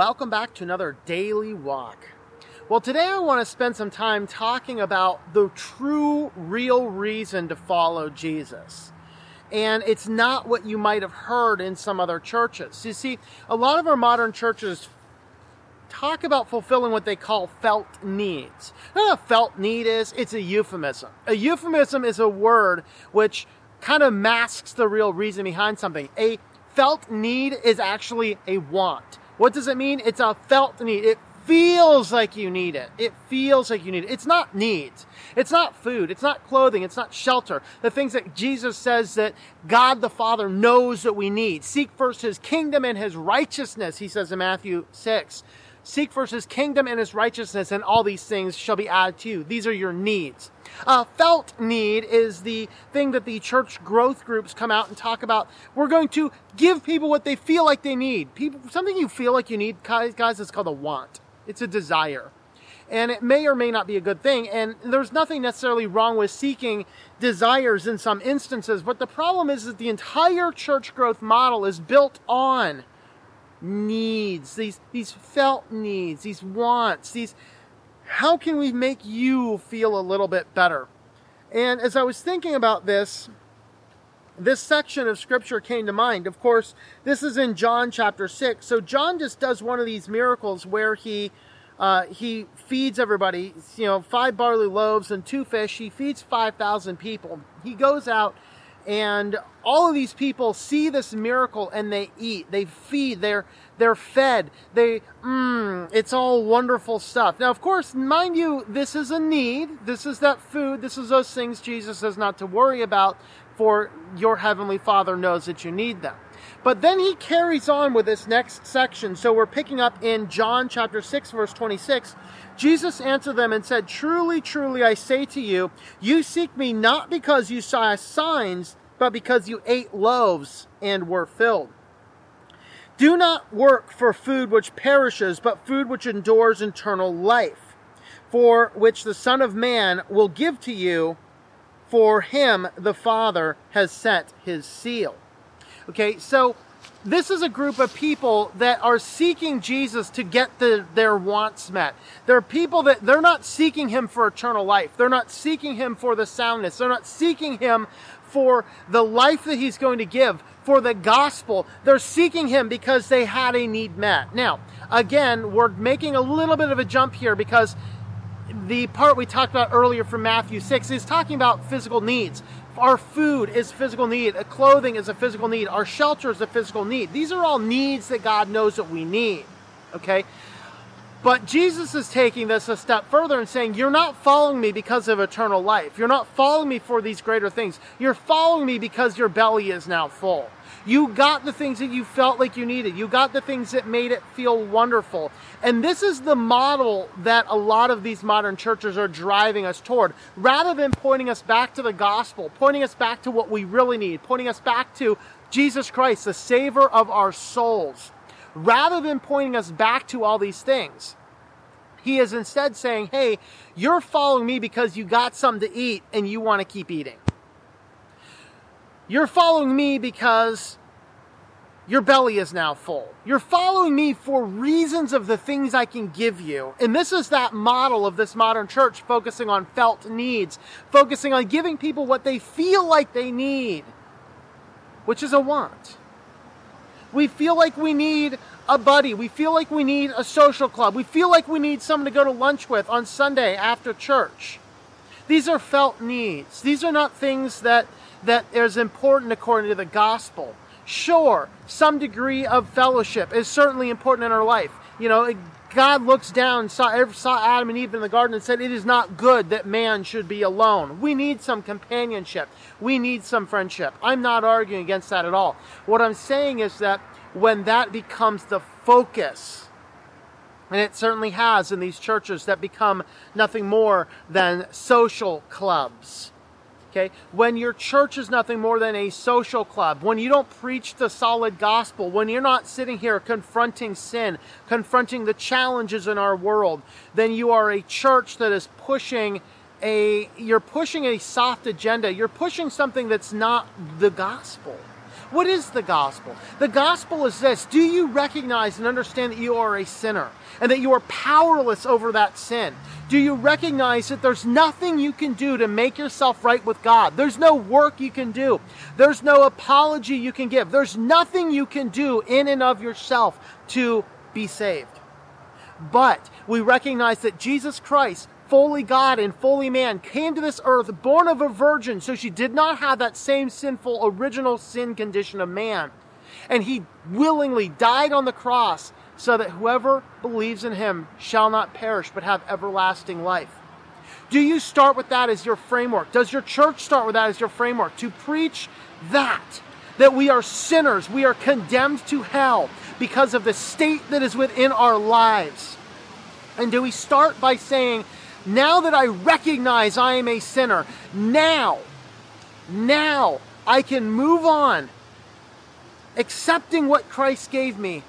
welcome back to another daily walk. Well, today I want to spend some time talking about the true, real reason to follow Jesus. And it's not what you might have heard in some other churches. You see, a lot of our modern churches talk about fulfilling what they call felt needs. Know what a felt need is? It's a euphemism. A euphemism is a word which kind of masks the real reason behind something. A felt need is actually a want. What does it mean? It's a felt need. It feels like you need it. It feels like you need it. It's not needs. It's not food. It's not clothing. It's not shelter. The things that Jesus says that God the Father knows that we need. Seek first his kingdom and his righteousness, he says in Matthew 6. Seek first his kingdom and his righteousness, and all these things shall be added to you. These are your needs. Uh, felt need is the thing that the church growth groups come out and talk about. We're going to give people what they feel like they need. People, something you feel like you need, guys, guys, is called a want. It's a desire. And it may or may not be a good thing. And there's nothing necessarily wrong with seeking desires in some instances. But the problem is that the entire church growth model is built on needs, these, these felt needs, these wants, these, how can we make you feel a little bit better? And as I was thinking about this, this section of scripture came to mind. Of course, this is in John chapter 6. So John just does one of these miracles where he uh, he feeds everybody, you know, five barley loaves and two fish. He feeds 5,000 people. He goes out and all of these people see this miracle and they eat. They feed. They're they're fed. They mmm it's all wonderful stuff. Now of course mind you this is a need. This is that food. This is those things jesus says not to worry about for your heavenly father knows that you need them but then he carries on with this next section so we're picking up in john chapter 6 verse 26 Jesus answered them and said, Truly, truly, I say to you, you seek me not because you saw signs, but because you ate loaves and were filled. Do not work for food which perishes, but food which endures eternal life, for which the Son of Man will give to you, for him the Father has set his seal. Okay, so this is a group of people that are seeking Jesus to get the, their wants met. They're people that they're not seeking him for eternal life. They're not seeking him for the soundness. They're not seeking him for the life that he's going to give, for the gospel. They're seeking him because they had a need met. Now, again, we're making a little bit of a jump here because the part we talked about earlier from Matthew 6 is talking about physical needs. Our food is physical need. Clothing is a physical need. Our shelter is a physical need. These are all needs that God knows that we need. Okay? But Jesus is taking this a step further and saying, You're not following me because of eternal life. You're not following me for these greater things. You're following me because your belly is now full. You got the things that you felt like you needed. You got the things that made it feel wonderful. And this is the model that a lot of these modern churches are driving us toward. Rather than pointing us back to the gospel, pointing us back to what we really need, pointing us back to Jesus Christ, the Savior of our souls rather than pointing us back to all these things. He is instead saying, hey, you're following me because you got something to eat and you want to keep eating. You're following me because your belly is now full. You're following me for reasons of the things I can give you. And this is that model of this modern church focusing on felt needs, focusing on giving people what they feel like they need, which is a want. We feel like we need a buddy. We feel like we need a social club. We feel like we need someone to go to lunch with on Sunday after church. These are felt needs. These are not things that that is important according to the gospel. Sure, some degree of fellowship is certainly important in our life. You know, God looks down, saw, saw Adam and Eve in the garden and said, It is not good that man should be alone. We need some companionship. We need some friendship. I'm not arguing against that at all. What I'm saying is that when that becomes the focus, and it certainly has in these churches that become nothing more than social clubs Okay? When your church is nothing more than a social club, when you don't preach the solid gospel, when you're not sitting here confronting sin, confronting the challenges in our world, then you are a church that is pushing a you're pushing a soft agenda. You're pushing something that's not the gospel. What is the gospel? The gospel is this Do you recognize and understand that you are a sinner and that you are powerless over that sin? Do you recognize that there's nothing you can do to make yourself right with God? There's no work you can do, there's no apology you can give, there's nothing you can do in and of yourself to be saved. But we recognize that Jesus Christ fully God and fully man, came to this earth born of a virgin, so she did not have that same sinful original sin condition of man. And he willingly died on the cross so that whoever believes in him shall not perish but have everlasting life. Do you start with that as your framework? Does your church start with that as your framework? To preach that, that we are sinners, we are condemned to hell because of the state that is within our lives. And do we start by saying, now that I recognize I am a sinner, now, now I can move on, accepting what Christ gave me,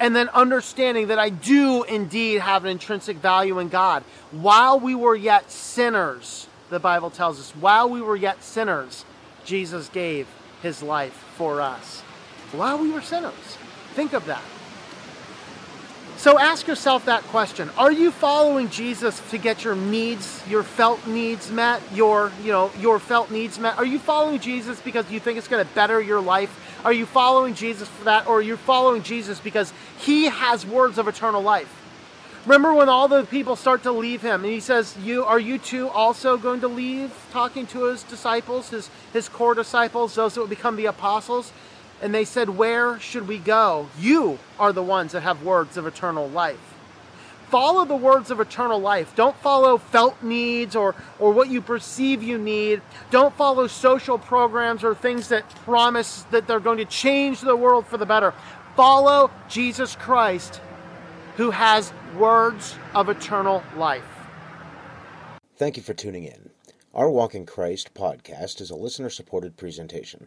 and then understanding that I do indeed have an intrinsic value in God. While we were yet sinners, the Bible tells us, while we were yet sinners, Jesus gave his life for us. While we were sinners. Think of that. So ask yourself that question. Are you following Jesus to get your needs, your felt needs met, your, you know, your felt needs met? Are you following Jesus because you think it's going to better your life? Are you following Jesus for that or are you following Jesus because he has words of eternal life? Remember when all the people start to leave him and he says, "You are you too also going to leave?" talking to his disciples, his his core disciples, those that would become the apostles. And they said, Where should we go? You are the ones that have words of eternal life. Follow the words of eternal life. Don't follow felt needs or, or what you perceive you need. Don't follow social programs or things that promise that they're going to change the world for the better. Follow Jesus Christ, who has words of eternal life. Thank you for tuning in. Our Walk in Christ podcast is a listener supported presentation.